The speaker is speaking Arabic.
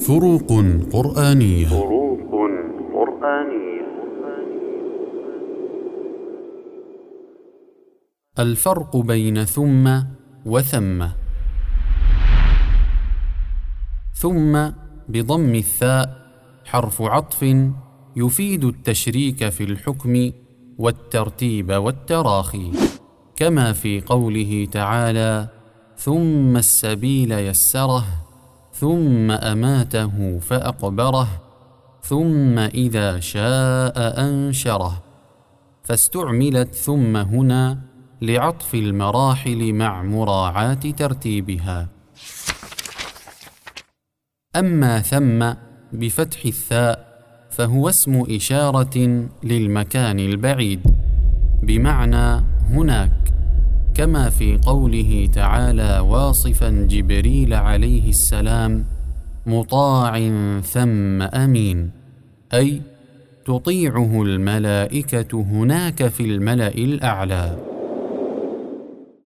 فروق قرآنية. فروق قرآنية. الفرق بين ثم وثم. ثم بضم الثاء حرف عطف يفيد التشريك في الحكم والترتيب والتراخي. كما في قوله تعالى ثم السبيل يسره ثم أماته فأقبره ثم إذا شاء أنشره. فاستعملت ثم هنا لعطف المراحل مع مراعاة ترتيبها. أما ثم بفتح الثاء فهو اسم إشارة للمكان البعيد بمعنى هناك. كما في قوله تعالى واصفا جبريل عليه السلام مطاع ثم أمين. أي تطيعه الملائكة هناك في الملأ الأعلى.